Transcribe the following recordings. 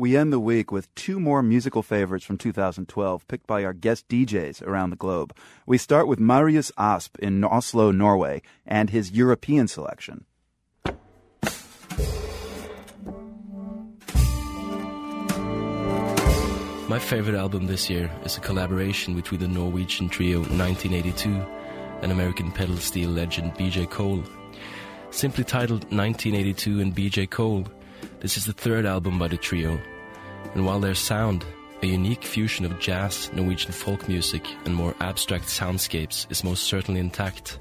We end the week with two more musical favorites from 2012 picked by our guest DJs around the globe. We start with Marius Asp in Oslo, Norway, and his European selection. My favorite album this year is a collaboration between the Norwegian trio 1982 and American pedal steel legend BJ Cole. Simply titled 1982 and BJ Cole, this is the third album by the trio, and while their sound, a unique fusion of jazz, Norwegian folk music, and more abstract soundscapes, is most certainly intact,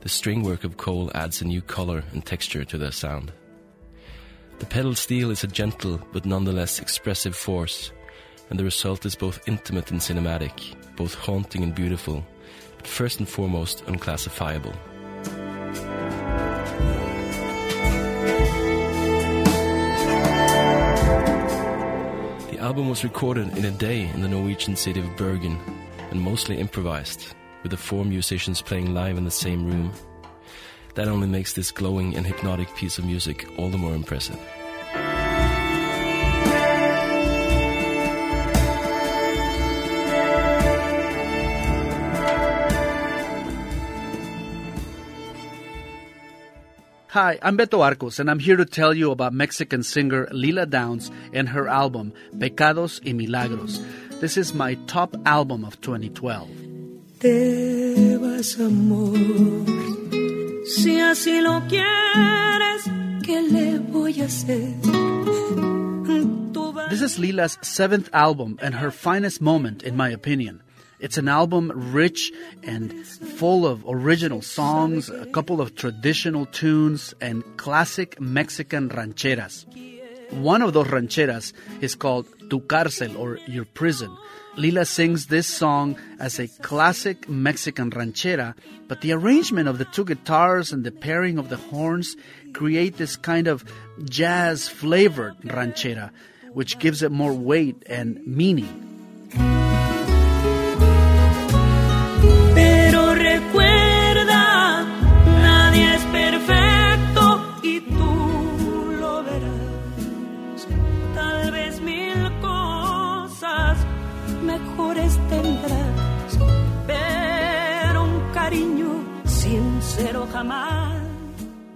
the string work of Cole adds a new color and texture to their sound. The pedal steel is a gentle but nonetheless expressive force, and the result is both intimate and cinematic, both haunting and beautiful, but first and foremost unclassifiable. Album was recorded in a day in the Norwegian city of Bergen and mostly improvised, with the four musicians playing live in the same room. That only makes this glowing and hypnotic piece of music all the more impressive. Hi, I'm Beto Arcos, and I'm here to tell you about Mexican singer Lila Downs and her album Pecados y Milagros. This is my top album of 2012. Te vas, amor. Si así lo quieres, ¿qué le voy a hacer? This is Lila's seventh album and her finest moment, in my opinion. It's an album rich and full of original songs, a couple of traditional tunes, and classic Mexican rancheras. One of those rancheras is called Tu Cárcel or Your Prison. Lila sings this song as a classic Mexican ranchera, but the arrangement of the two guitars and the pairing of the horns create this kind of jazz flavored ranchera, which gives it more weight and meaning.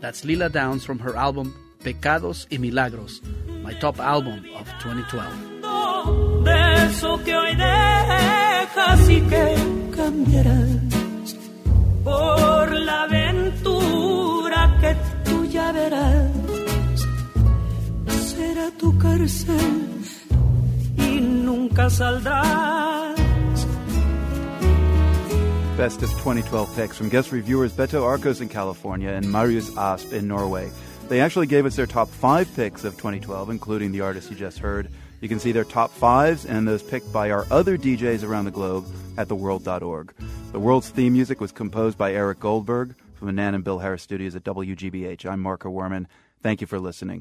That's Lila Downs from her album Pecados y Milagros, my top album of 2012. De eso que hoy dejas y que cambiarás por la aventura que tú ya verás. Será tu cárcel y nunca saldrás. Best of 2012 picks from guest reviewers Beto Arcos in California and Marius Asp in Norway. They actually gave us their top five picks of 2012, including the artists you just heard. You can see their top fives and those picked by our other DJs around the globe at theworld.org. The World's theme music was composed by Eric Goldberg from the Nan and Bill Harris studios at WGBH. I'm Marco Werman. Thank you for listening.